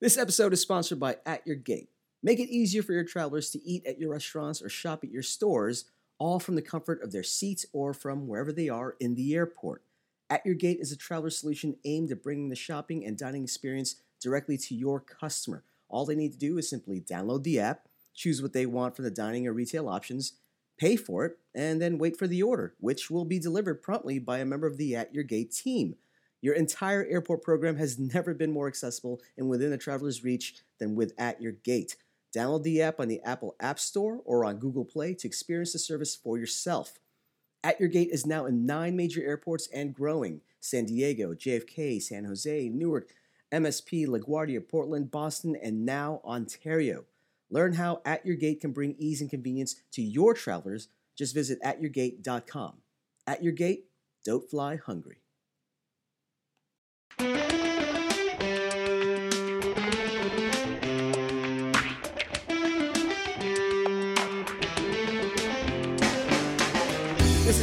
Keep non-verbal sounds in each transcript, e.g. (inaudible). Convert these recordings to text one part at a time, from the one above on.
This episode is sponsored by At Your Gate. Make it easier for your travelers to eat at your restaurants or shop at your stores, all from the comfort of their seats or from wherever they are in the airport. At Your Gate is a traveler solution aimed at bringing the shopping and dining experience directly to your customer. All they need to do is simply download the app, choose what they want for the dining or retail options, pay for it, and then wait for the order, which will be delivered promptly by a member of the At Your Gate team. Your entire airport program has never been more accessible and within a traveler's reach than with At Your Gate. Download the app on the Apple App Store or on Google Play to experience the service for yourself. At Your Gate is now in nine major airports and growing San Diego, JFK, San Jose, Newark, MSP, LaGuardia, Portland, Boston, and now Ontario. Learn how At Your Gate can bring ease and convenience to your travelers. Just visit atyourgate.com. At Your Gate, don't fly hungry.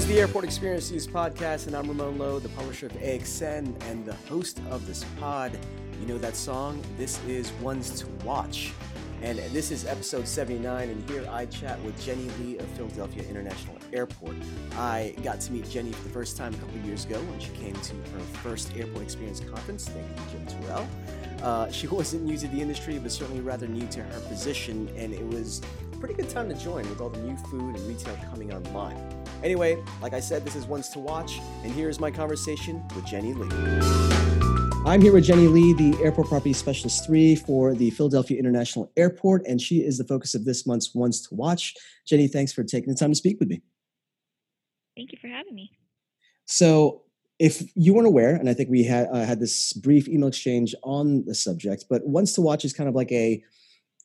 The Airport Experience News Podcast, and I'm Ramon Lo, the publisher of AXN and the host of this pod. You know that song? This is Ones to Watch. And this is episode 79, and here I chat with Jenny Lee of Philadelphia International Airport. I got to meet Jenny for the first time a couple years ago when she came to her first Airport Experience conference. Thank you, Jim Terrell. Uh, she (laughs) wasn't new to the industry, but certainly rather new to her position, and it was a pretty good time to join with all the new food and retail coming online. Anyway, like I said, this is Ones to Watch, and here's my conversation with Jenny Lee. I'm here with Jenny Lee, the Airport Property Specialist 3 for the Philadelphia International Airport, and she is the focus of this month's Ones to Watch. Jenny, thanks for taking the time to speak with me. Thank you for having me. So, if you weren't aware, and I think we had uh, had this brief email exchange on the subject, but Ones to Watch is kind of like a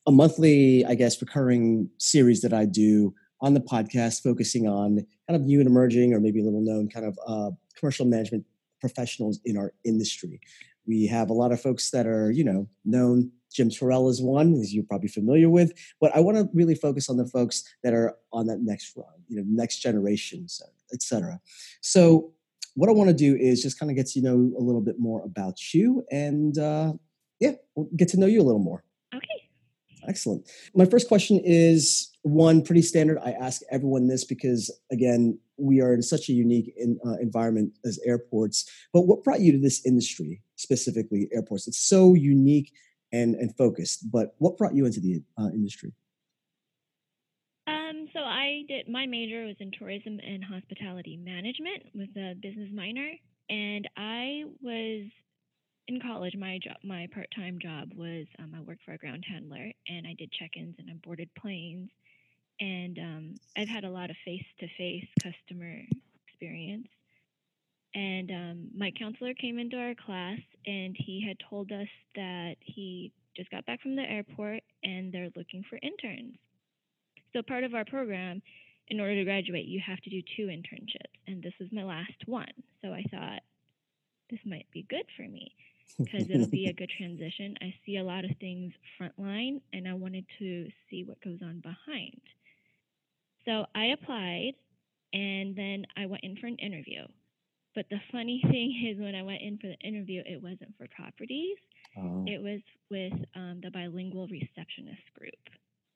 a monthly, I guess, recurring series that I do on the podcast focusing on kind of new and emerging or maybe a little known kind of uh, commercial management professionals in our industry. We have a lot of folks that are, you know, known. Jim Terrell is one, as you're probably familiar with. But I want to really focus on the folks that are on that next run, you know, next generations, et cetera. So what I want to do is just kind of get to know a little bit more about you and uh, yeah, we'll get to know you a little more. Excellent. My first question is one pretty standard. I ask everyone this because, again, we are in such a unique in, uh, environment as airports. But what brought you to this industry, specifically airports? It's so unique and, and focused. But what brought you into the uh, industry? Um, so I did my major was in tourism and hospitality management with a business minor, and I was in college. My job, my part-time job was um, I worked for a ground handler, and I did check-ins and I boarded planes and um, I've had a lot of face-to-face customer experience. And um, my counselor came into our class, and he had told us that he just got back from the airport, and they're looking for interns. So part of our program, in order to graduate, you have to do two internships, and this was my last one. So I thought this might be good for me because it'll be a (laughs) good transition. I see a lot of things frontline, and I wanted to see what goes on behind. So I applied and then I went in for an interview. But the funny (laughs) thing is, when I went in for the interview, it wasn't for properties, oh. it was with um, the bilingual receptionist group.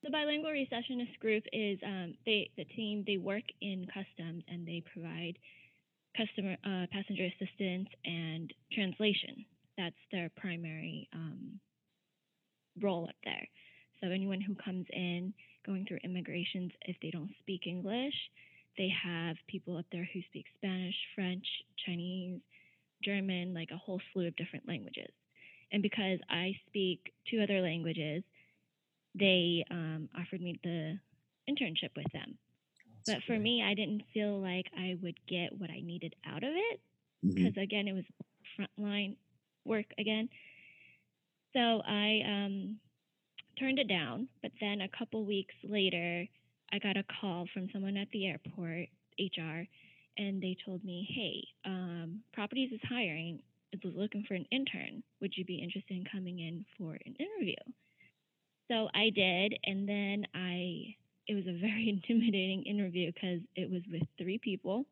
The bilingual receptionist group is um, they the team they work in customs and they provide customer uh, passenger assistance and translation. That's their primary um, role up there. So anyone who comes in going through immigrations, if they don't speak English, they have people up there who speak Spanish, French, Chinese, German, like a whole slew of different languages. And because I speak two other languages, they um, offered me the internship with them. But for great. me, I didn't feel like I would get what I needed out of it because, mm-hmm. again, it was frontline work again. So I um, turned it down. But then a couple weeks later, I got a call from someone at the airport, HR, and they told me, hey, um, Properties is hiring, is looking for an intern. Would you be interested in coming in for an interview? So I did, and then I, it was a very (laughs) intimidating interview because it was with three people.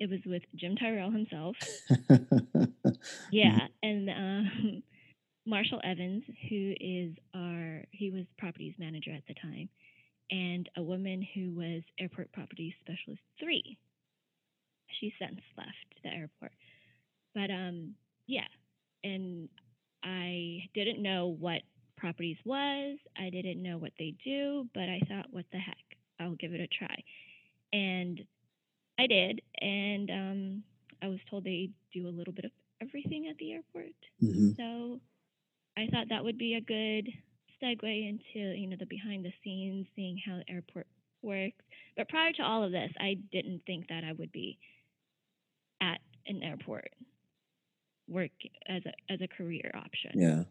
It was with Jim Tyrell himself. (laughs) yeah, and um, (laughs) Marshall Evans, who is our he was properties manager at the time, and a woman who was airport properties specialist three. She since left the airport, but um yeah, and I didn't know what properties was. I didn't know what they do, but I thought, what the heck, I'll give it a try, and I did, and um, I was told they do a little bit of everything at the airport. Mm-hmm. So I thought that would be a good segue into you know the behind the scenes, seeing how the airport works. But prior to all of this, I didn't think that I would be at an airport work as a as a career option. Yeah.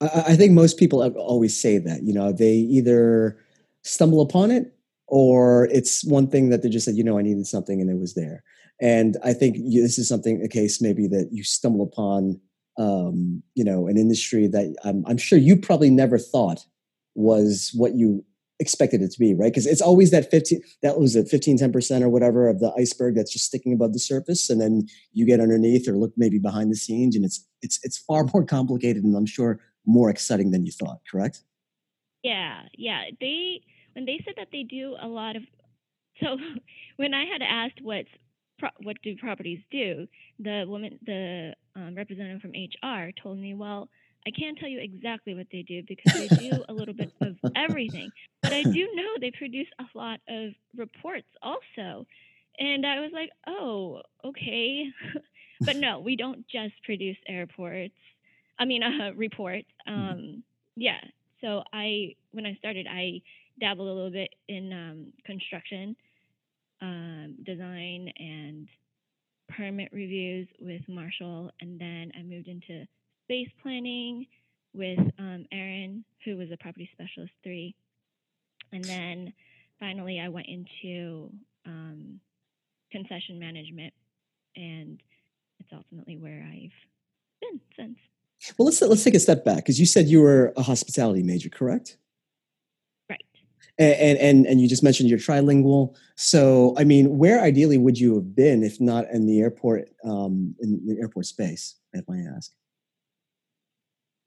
I, I think most people always say that. You know, they either stumble upon it or it's one thing that they just said, you know, I needed something and it was there. And I think this is something, a case maybe that you stumble upon, um, you know, an industry that I'm, I'm sure you probably never thought was what you expected it to be, right? Because it's always that 15, that was it, 15, 10% or whatever of the iceberg that's just sticking above the surface. And then you get underneath or look maybe behind the scenes and it's, it's, it's far (laughs) more complicated and I'm sure more exciting than you thought, correct? Yeah. Yeah. They, when they said that they do a lot of, so (laughs) when I had asked what's, what do properties do, the woman, the um, representative from HR told me, well, I can't tell you exactly what they do because they do a little bit of (laughs) everything. But I do know they produce a lot of reports also. And I was like, oh, okay. (laughs) but no, we don't just produce airports. I mean, uh, reports. Mm-hmm. Um, yeah. So I, when I started, I dabbled a little bit in um, construction, um, design, and permit reviews with Marshall, and then I moved into space planning with um, Aaron, who was a property specialist three. And then finally, I went into um, concession management, and it's ultimately where I've been since. Well, let's let's take a step back because you said you were a hospitality major, correct? And, and and you just mentioned you're trilingual. So, I mean, where ideally would you have been if not in the airport, um, in the airport space, if I ask?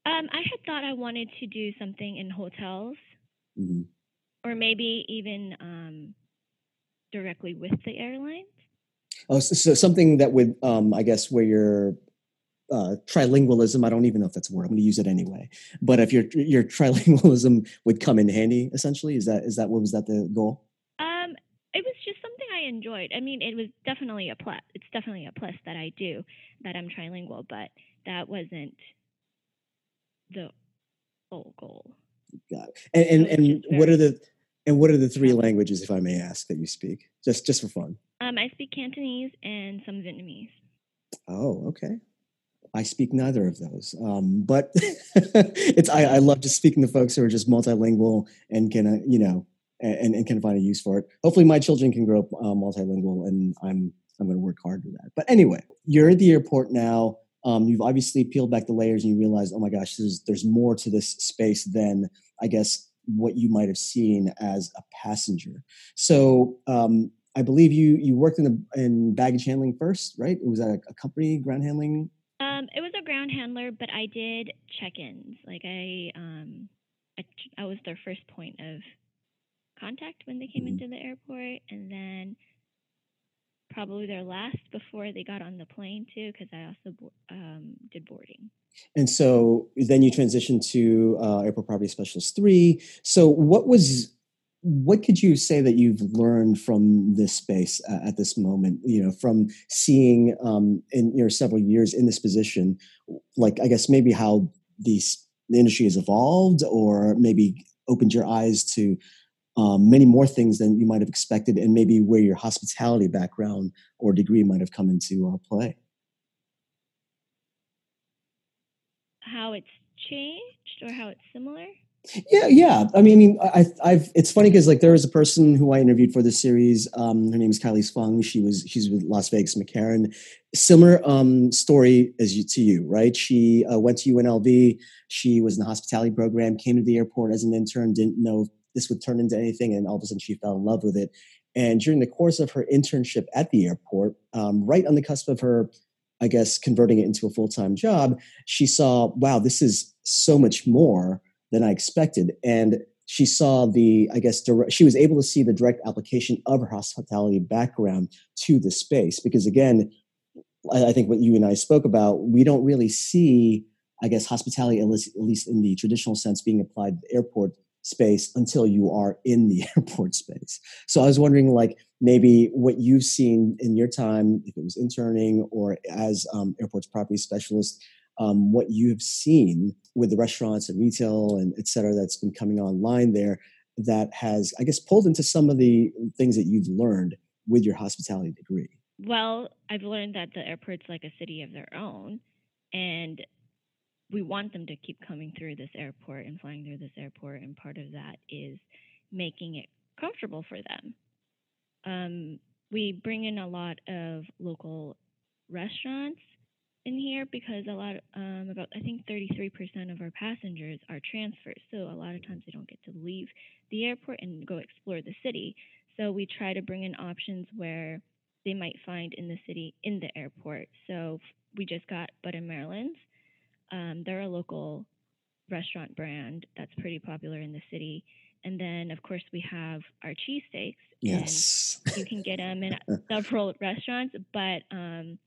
Um, I had thought I wanted to do something in hotels, mm-hmm. or maybe even um, directly with the airlines. Oh, so, so something that would, um, I guess, where your uh, trilingualism. I don't even know if that's a word. I'm going to use it anyway. But if your your trilingualism would come in handy, essentially, is that is that what was that the goal? Um, it was just something I enjoyed. I mean, it was definitely a plus. It's definitely a plus that I do that I'm trilingual, but that wasn't the whole goal. Got it. And and, and what are the and what are the three languages, if I may ask, that you speak? Just just for fun. Um, I speak Cantonese and some Vietnamese. Oh, okay. I speak neither of those, um, but (laughs) it's I, I, love just speaking to folks who are just multilingual and can uh, you know and, and can find a use for it. Hopefully, my children can grow up uh, multilingual, and I'm I'm going to work hard for that. But anyway, you're at the airport now um, you've obviously peeled back the layers and you realize, oh my gosh, there's there's more to this space than I guess what you might have seen as a passenger. So um, I believe you you worked in the in baggage handling first, right? It was a, a company ground handling. Um, it was a ground handler, but I did check-ins. Like I, um, I, I was their first point of contact when they came mm-hmm. into the airport, and then probably their last before they got on the plane too, because I also um, did boarding. And so then you transitioned to uh, airport property specialist three. So what was what could you say that you've learned from this space uh, at this moment you know from seeing um, in your several years in this position like i guess maybe how these the industry has evolved or maybe opened your eyes to um, many more things than you might have expected, and maybe where your hospitality background or degree might have come into uh, play. How it's changed, or how it's similar? Yeah, yeah. I mean, I, mean, I've. It's funny because like there was a person who I interviewed for this series. Um, her name is Kylie Fung. She was she's with Las Vegas McCarran. Similar um, story as you to you, right? She uh, went to UNLV. She was in the hospitality program. Came to the airport as an intern. Didn't know this would turn into anything. And all of a sudden, she fell in love with it. And during the course of her internship at the airport, um, right on the cusp of her I guess, converting it into a full time job, she saw, wow, this is so much more than I expected. And she saw the, I guess, direct, she was able to see the direct application of her hospitality background to the space. Because again, I, think what you and I spoke about, we don't really see, I guess, hospitality, at least, at least in the traditional sense, being applied to the airport space until you are in the (laughs) airport space. So I was wondering, like, maybe what you've seen in your time, if it was interning or as um, airports property specialist, um, what you've seen with the restaurants and retail and et cetera that's been coming online there that has, I guess, pulled into some of the things that you've learned with your hospitality degree? Well, I've learned that the airport's like a city of their own, and we want them to keep coming through this airport and flying through this airport, and part of that is making it comfortable for them. Um, we bring in a lot of local restaurants in here because a lot, um, about I think 33% of our passengers are transfers. So a lot of times they don't get to leave the airport and go explore the city. So we try to bring in options where they might find in the city in the airport. So we just got Bud and Marilyn's. Um, they're a local restaurant brand that's pretty popular in the city. And then, of course, we have our cheesesteaks. Yes. you can get them in (laughs) several restaurants, but um,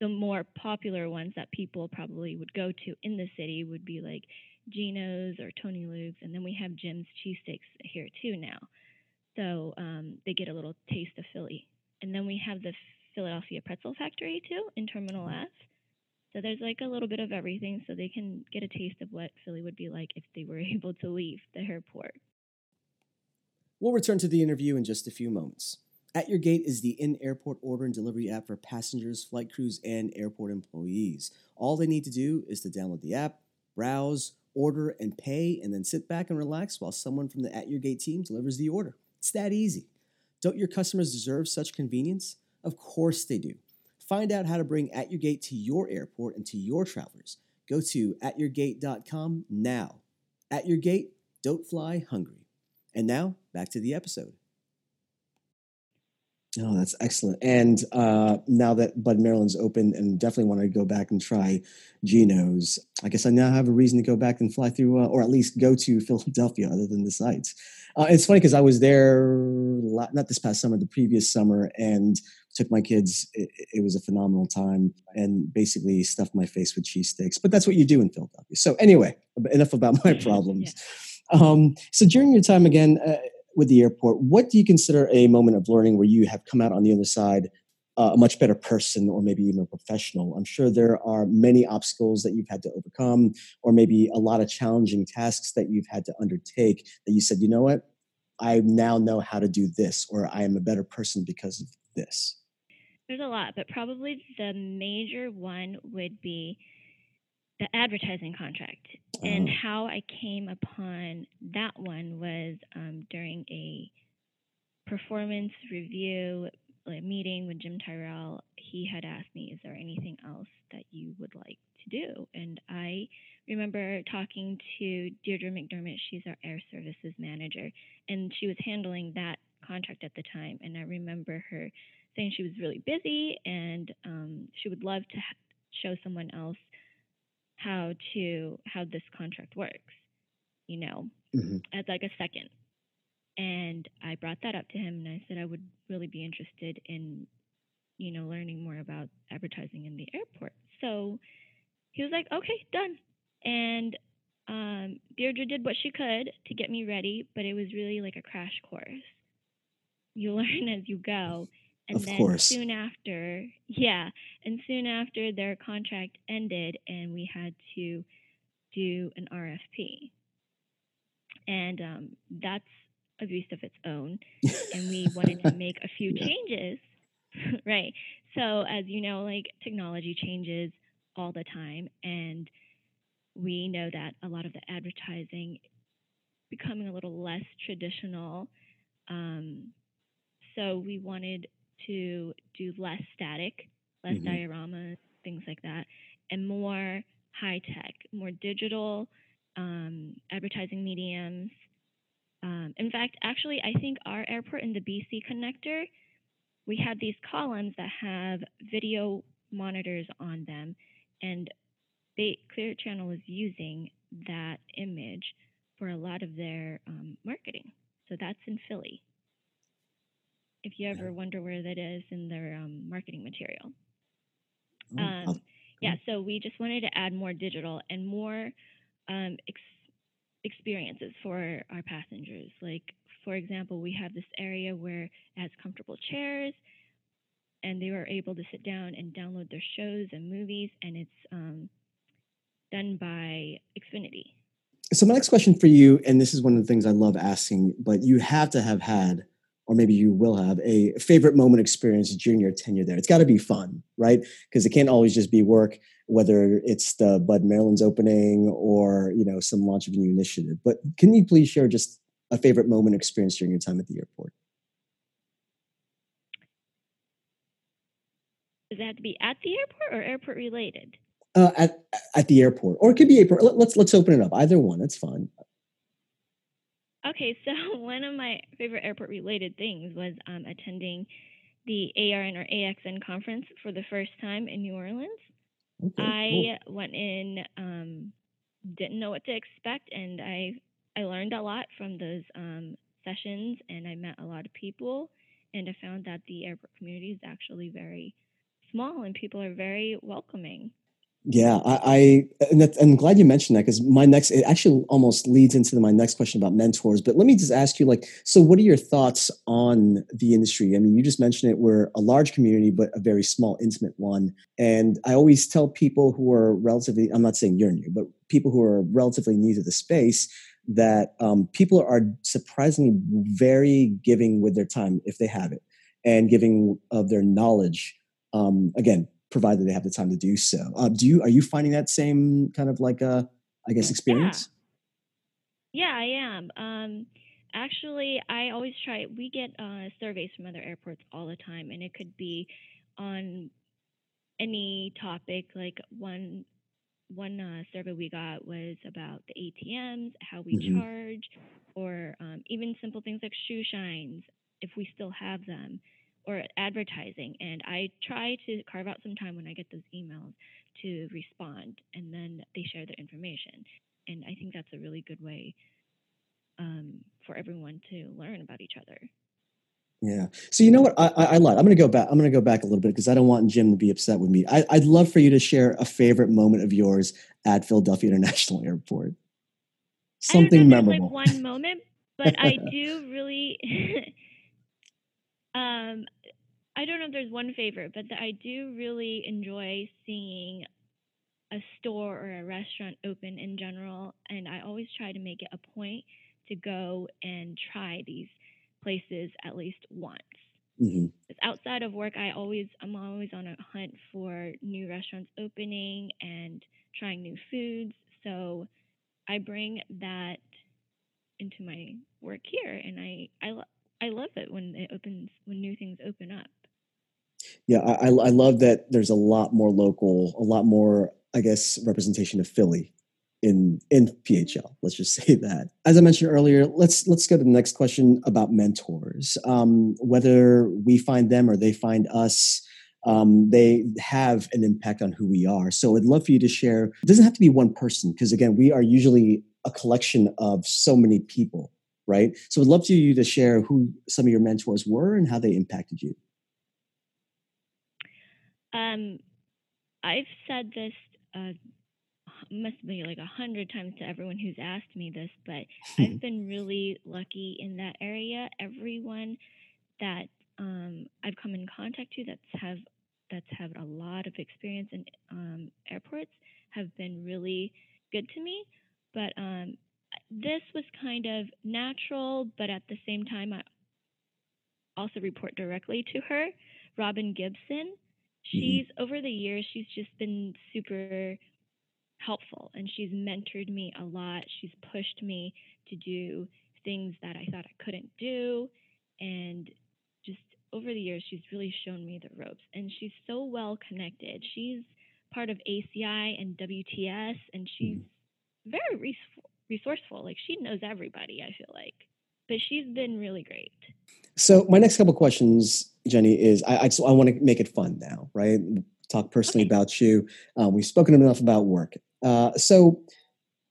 the more popular ones that people probably would go to in the city would be like Geno's or Tony Luke's. And then we have Jim's cheesesteaks here too now. So um, they get a little taste of Philly. And then we have the Philadelphia Pretzel Factory too in Terminal mm-hmm. F. So there's like a little bit of everything so they can get a taste of what Philly would be like if they were (laughs) able to leave the airport. We'll return to the interview in just a few moments. At Your Gate is the in airport order and delivery app for passengers, flight crews, and airport employees. All they need to do is to download the app, browse, order, and pay, and then sit back and relax while someone from the At Your Gate team delivers the order. It's that easy. Don't your customers deserve such convenience? Of course they do. Find out how to bring At Your Gate to your airport and to your travelers. Go to atyourgate.com now. At Your Gate, don't fly hungry. And now, back to the episode. Oh, that's excellent. And uh, now that Bud Marilyn's open and definitely want to go back and try Geno's, I guess I now have a reason to go back and fly through, uh, or at least go to (laughs) Philadelphia other than the sites. Uh, it's funny because I was there not this past summer, the previous summer, and took my kids. It, it, was a phenomenal time and basically stuffed my face with cheesesteaks. But that's what you do in Philadelphia. So, anyway, enough about my problems. Yeah. Um, so, during your time again, uh, with the airport, what do you consider a moment of learning where you have come out on the other side uh, a much better person or maybe even a professional? I'm sure there are many obstacles that you've had to overcome, or maybe a lot of challenging tasks that you've had to undertake that you said, you know what, I now know how to do this, or I am a better person because of this. There's a lot, but probably the major one would be the advertising contract. And oh. how I came upon that one was um, during a performance review meeting with Jim Tyrell. He had asked me, "Is there anything else that you would like to do?" And I remember talking to Deirdre McDermott. She's our air services manager, and she was handling that contract at the time. And I remember her saying she was really busy and um, she would love to show someone else how to how this contract works you know mm-hmm. as like a second. And i brought that up to him and i said i would really be interested in you know learning more about advertising in the airport. So he was like okay done. And um, deirdre did what she could to get me ready but it was really like a crash course. You (laughs) learn as you go and of then course. soon after, yeah, and soon after their contract ended, and we had to do an RFP. And um, that's a beast of its own. and we wanted to make a (laughs) few yeah. changes, (laughs) right? So, as you know, like technology changes all the time. And we know that a lot of the advertising becoming a little less traditional. Um, so we wanted to do less static, less mm-hmm. dioramas, things like that, and more high tech, more digital um, advertising mediums. Um, in fact, actually, I think our airport in the BC connector, we have these columns that have video monitors on them, and they, Clear Channel is using that image for a lot of their um, marketing. So that's in Philly. If you ever wonder where that is in their um, marketing material. Oh, Um, yeah, so we just wanted to add more digital and more um, ex- experiences for our passengers. Like, for example, we have this area where it has comfortable chairs, and they were able to sit down and download their shows and movies, and it's um, done by Xfinity. So my next question for you, and this is one of the things I love asking, but you have to have had, or maybe you will have, a favorite moment experience during your tenure there. It's got to be fun, right? Because it can't always just be work, whether it's the Bud Marilyn's opening or you know some launch of a new initiative. But can you please share just a favorite moment experience during your time at the airport? Does it have to be at the airport or airport related? Uh, at at the airport, or it could be airport. Let- Let's let's open it up. Either one, that's fine. Okay, so (laughs) one of my favorite airport related things was um, attending the ARN or AXN conference for the first time in New Orleans. Okay, cool. I went in, um, didn't know what to expect, and I I learned a lot from those um, sessions, and I met a lot of people, and I found that the airport community is actually very small, and people are very welcoming. Yeah, I, I and that's, I'm glad you mentioned that because my next it actually almost leads into my next question about mentors. But let me just ask you, like, so what are your thoughts on the industry? I mean, you just mentioned it. We're a large community, but a very small, intimate one. And I always tell people who are relatively, I'm not saying you're new, but people who are relatively new to the space that um, people are surprisingly very giving with their time if they have it, and giving of their knowledge. Um, again, provided they have the time to do so. Uh, do you are you finding that same kind of like a I guess experience? Yeah, I am. Um, actually, I always try. We get uh, surveys from other airports all the time, and it could be on any topic. Like one one uh, survey we got was about the ATMs, how we Mhm. charge, or um, even simple things like shoe shines, if we still have them, or advertising. And I try to carve out some time when I get those emails to respond, and then they share their information. And I think that's a really good way um, for everyone to learn about each other. Yeah. So you know what? I, I, I lied. I'm going to go back. I'm going to go back a little bit because I don't want Jim to be upset with me. I, I'd love for you to share a favorite moment of yours at Philadelphia International Airport. Something I don't know memorable. like one moment, but I (laughs) do really. (laughs) um, I don't know if there's one favorite, but I do really enjoy seeing a store or a restaurant open in general, and I always try to make it a point to go and try these places at least once. Mhm. 'Cause outside of work, I always I'm always on a hunt for new restaurants opening and trying new foods. So I bring that into my work here, and I I I love it when it opens when new things open up. Yeah, I, I love that there's a lot more local, a lot more, I guess, representation of Philly in in PHL. Let's just (laughs) say that. As I mentioned earlier, let's let's go to the next question about mentors. Um, whether we find them or they find us, um, they have an impact on who we are. So I'd love for you to share. It doesn't have to be one person because again, we are usually a collection of so many people, right? So I'd love for you to share who some of your mentors were and how they impacted you. Um, I've said this uh, must be like a hundred times to everyone who's asked me this, but I've been really lucky in that area. Everyone that um, I've come in contact to that's have that's had a lot of experience in um, airports have been really good to me. But um, this was kind of natural, but at the same time, I also report directly to her, Robin Gibson. Mm-hmm. She's over the years, she's just been super helpful and she's mentored me a lot. She's pushed me to do things that I thought I couldn't do. And just over the years, she's really shown me the ropes. And she's so well connected. She's part of ACI and WTS, and she's mm-hmm. very res- resourceful. Like she knows everybody, I feel like. But she's been really great. So my next couple questions, Jenny, is I I, so I want to make it fun now, right? talk personally okay. about you. Um, we've spoken enough about work. Uh, so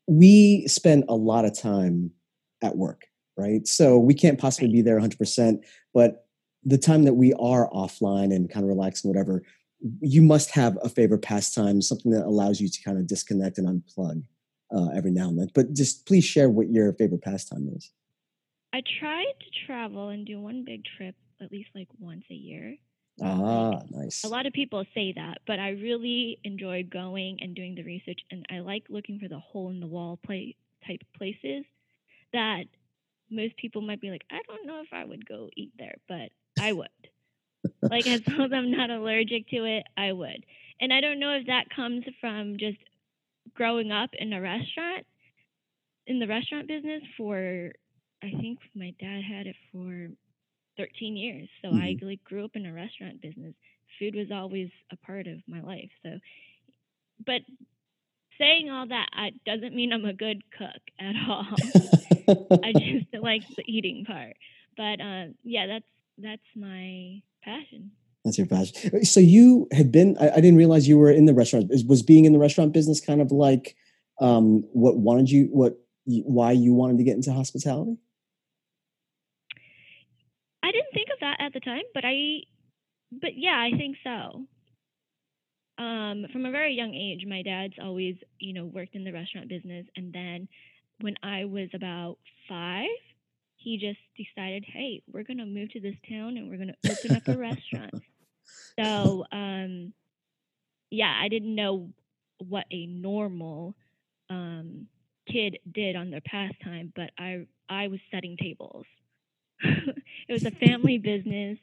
we spend a lot of time at work, right? So we can't possibly be there 100%, but the time that we are offline and kind of relaxing, whatever, you must have a favorite pastime, something that allows you to kind of disconnect and unplug uh, every now and then. But just please share what your favorite pastime is. I try to travel and do one big trip at least like once a year. Ah, like, nice. A lot of people say that, but I really enjoy going and doing the research, and I like looking for the hole in the wall play type places that most people might be like, I don't know if I would go eat there, but I would. like as long as I'm not allergic to it, I would. And I don't know if that comes from just growing up in a restaurant, in the restaurant business for, I think my dad had it for 13 years. So mm-hmm. I like grew up in a restaurant business. Food was always a part of my life. So, but saying all that I, doesn't mean I'm a good cook (laughs) at all. I (laughs) just like the eating part. But uh, yeah, that's that's my passion. That's your passion. So you had been. I, I, didn't realize you were in the restaurant. Was being in the restaurant business kind of like um, what wanted you? What why you wanted to get into hospitality? I didn't think of that at the time, but I, but yeah, I think so. Um, from a very young age, my dad's always, you know, worked in the restaurant business, and then when I was about five, he just decided, hey, we're gonna move to this town and we're gonna open up a restaurant. (laughs) So, um, yeah, I didn't know what a normal um, kid did on their pastime, but I I was setting tables. (laughs) it was a family business,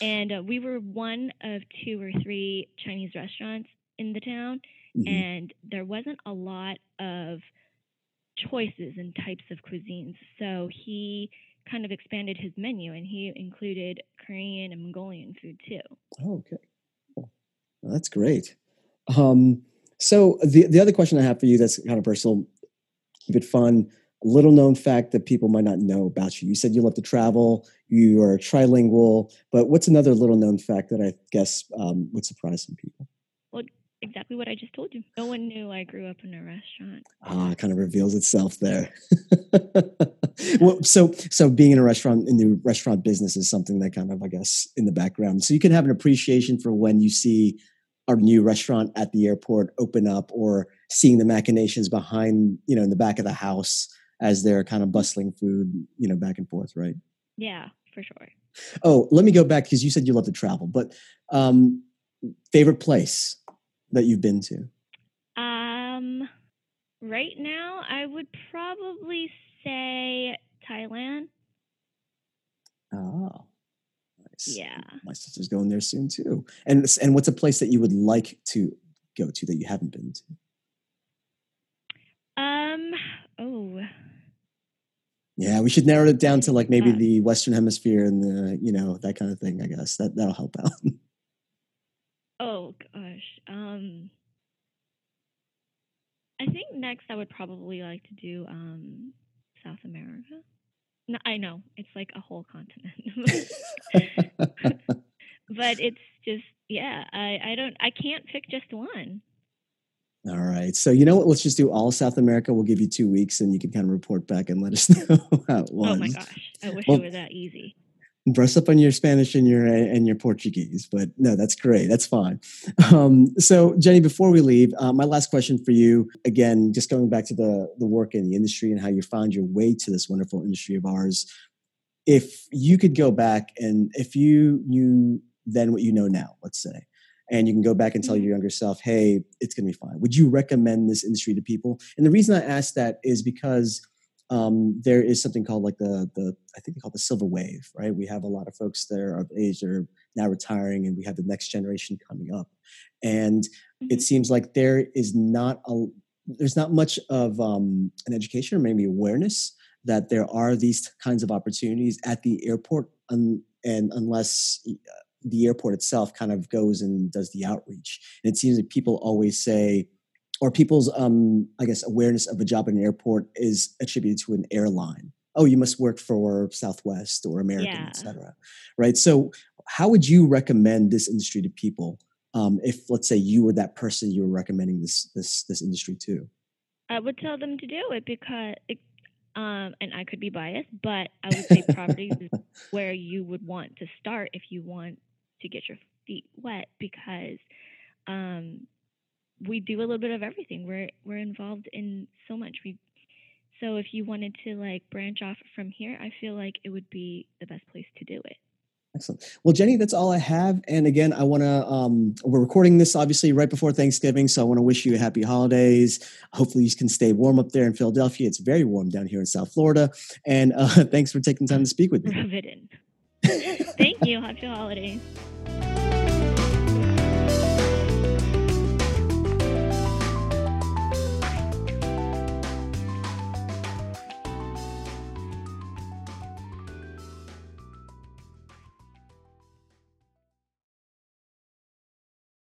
and uh, we were one of two or three Chinese restaurants in the town, mm-hmm. and there wasn't a lot of choices and types of cuisines. So he kind of expanded his menu, and he included Korean and Mongolian food too. Oh, okay, well, that's great. Um, so the the other question I have for you that's kind of personal, keep it fun little known fact that people might not know about you. You said you love to travel, you are trilingual, but what's another little known fact that I guess um, would surprise some people? Well, exactly what I just told you. No one knew I grew up in a restaurant. Ah, it kind of reveals itself there. (laughs) well, so so being in a restaurant in the restaurant business is something that kind of I guess in the background. So you can have an appreciation for when you see our new restaurant at the airport open up or seeing the machinations behind, you know, in the back of the house as they're kind of bustling food, you know, back and forth, right? Yeah, for sure. Oh, let me go back because you said you love to travel, but um, favorite place that you've been to? Um, right now, I would probably say Thailand. Oh, nice. Yeah, my sister's going there soon too. And and what's a place that you would like to go to that you haven't been to? Um. Oh. Yeah, we should narrow it down to like maybe the Western Hemisphere and the you know that kind of thing. I guess that that'll help out. (laughs) oh gosh, um, I think next I would probably like to do um, South America. No, I know it's like a whole continent, (laughs) (laughs) but it's just yeah. I I don't I can't pick just one. All right. So you know what? Let's just do all South America. We'll give you two weeks, and you can kind of report back and let us (laughs) know how it was. Oh my gosh! I wish well, it were that easy. Brush up on your Spanish and your and your Portuguese, but no, that's great. That's fine. Um, so Jenny, before we leave, uh, my last question for you, again, just going back to the the work in the industry and how you found your way to this wonderful industry of ours. If you could go back and if you knew then what you know now, let's say, and you can go back and tell mm-hmm. your younger self, hey, it's going to be fine. Would you recommend this industry to people? And the reason I ask that is because um, there is something called like the the I think they call it the silver wave, right? We have a lot of folks that are of age that are now retiring, and we have the next generation coming up, and mm-hmm. it seems like there is not a there's not much of um, an education or maybe awareness that there are these kinds of opportunities at the airport, un- and unless the airport itself kind of goes and does the outreach. And it seems that people always say, or people's, um, I guess, awareness of a job in an airport is attributed to an airline. Oh, you must work for Southwest or American, yeah. et cetera. Right. So, how would you recommend this industry to people um, if let's say you were that person you were recommending this this this industry to? I would tell them to do it because, it, um, and I could be biased, but I would say property is (laughs) where you would want to start if you want to get your feet wet because um, we do a little bit of everything. We're we're involved in so much. We so if you wanted to like branch off from here, I feel like it would be the best place to do it. Excellent. Well, Jenny, that's all I have. And again, I want to, um, we're recording this obviously right before Thanksgiving. So I want to wish you a happy holidays. Hopefully you can stay warm up there in Philadelphia. It's very warm down here in South Florida. And uh, (laughs) thanks for taking time to speak with me. Rub it in. (laughs) Thank you. Happy holidays. Bye.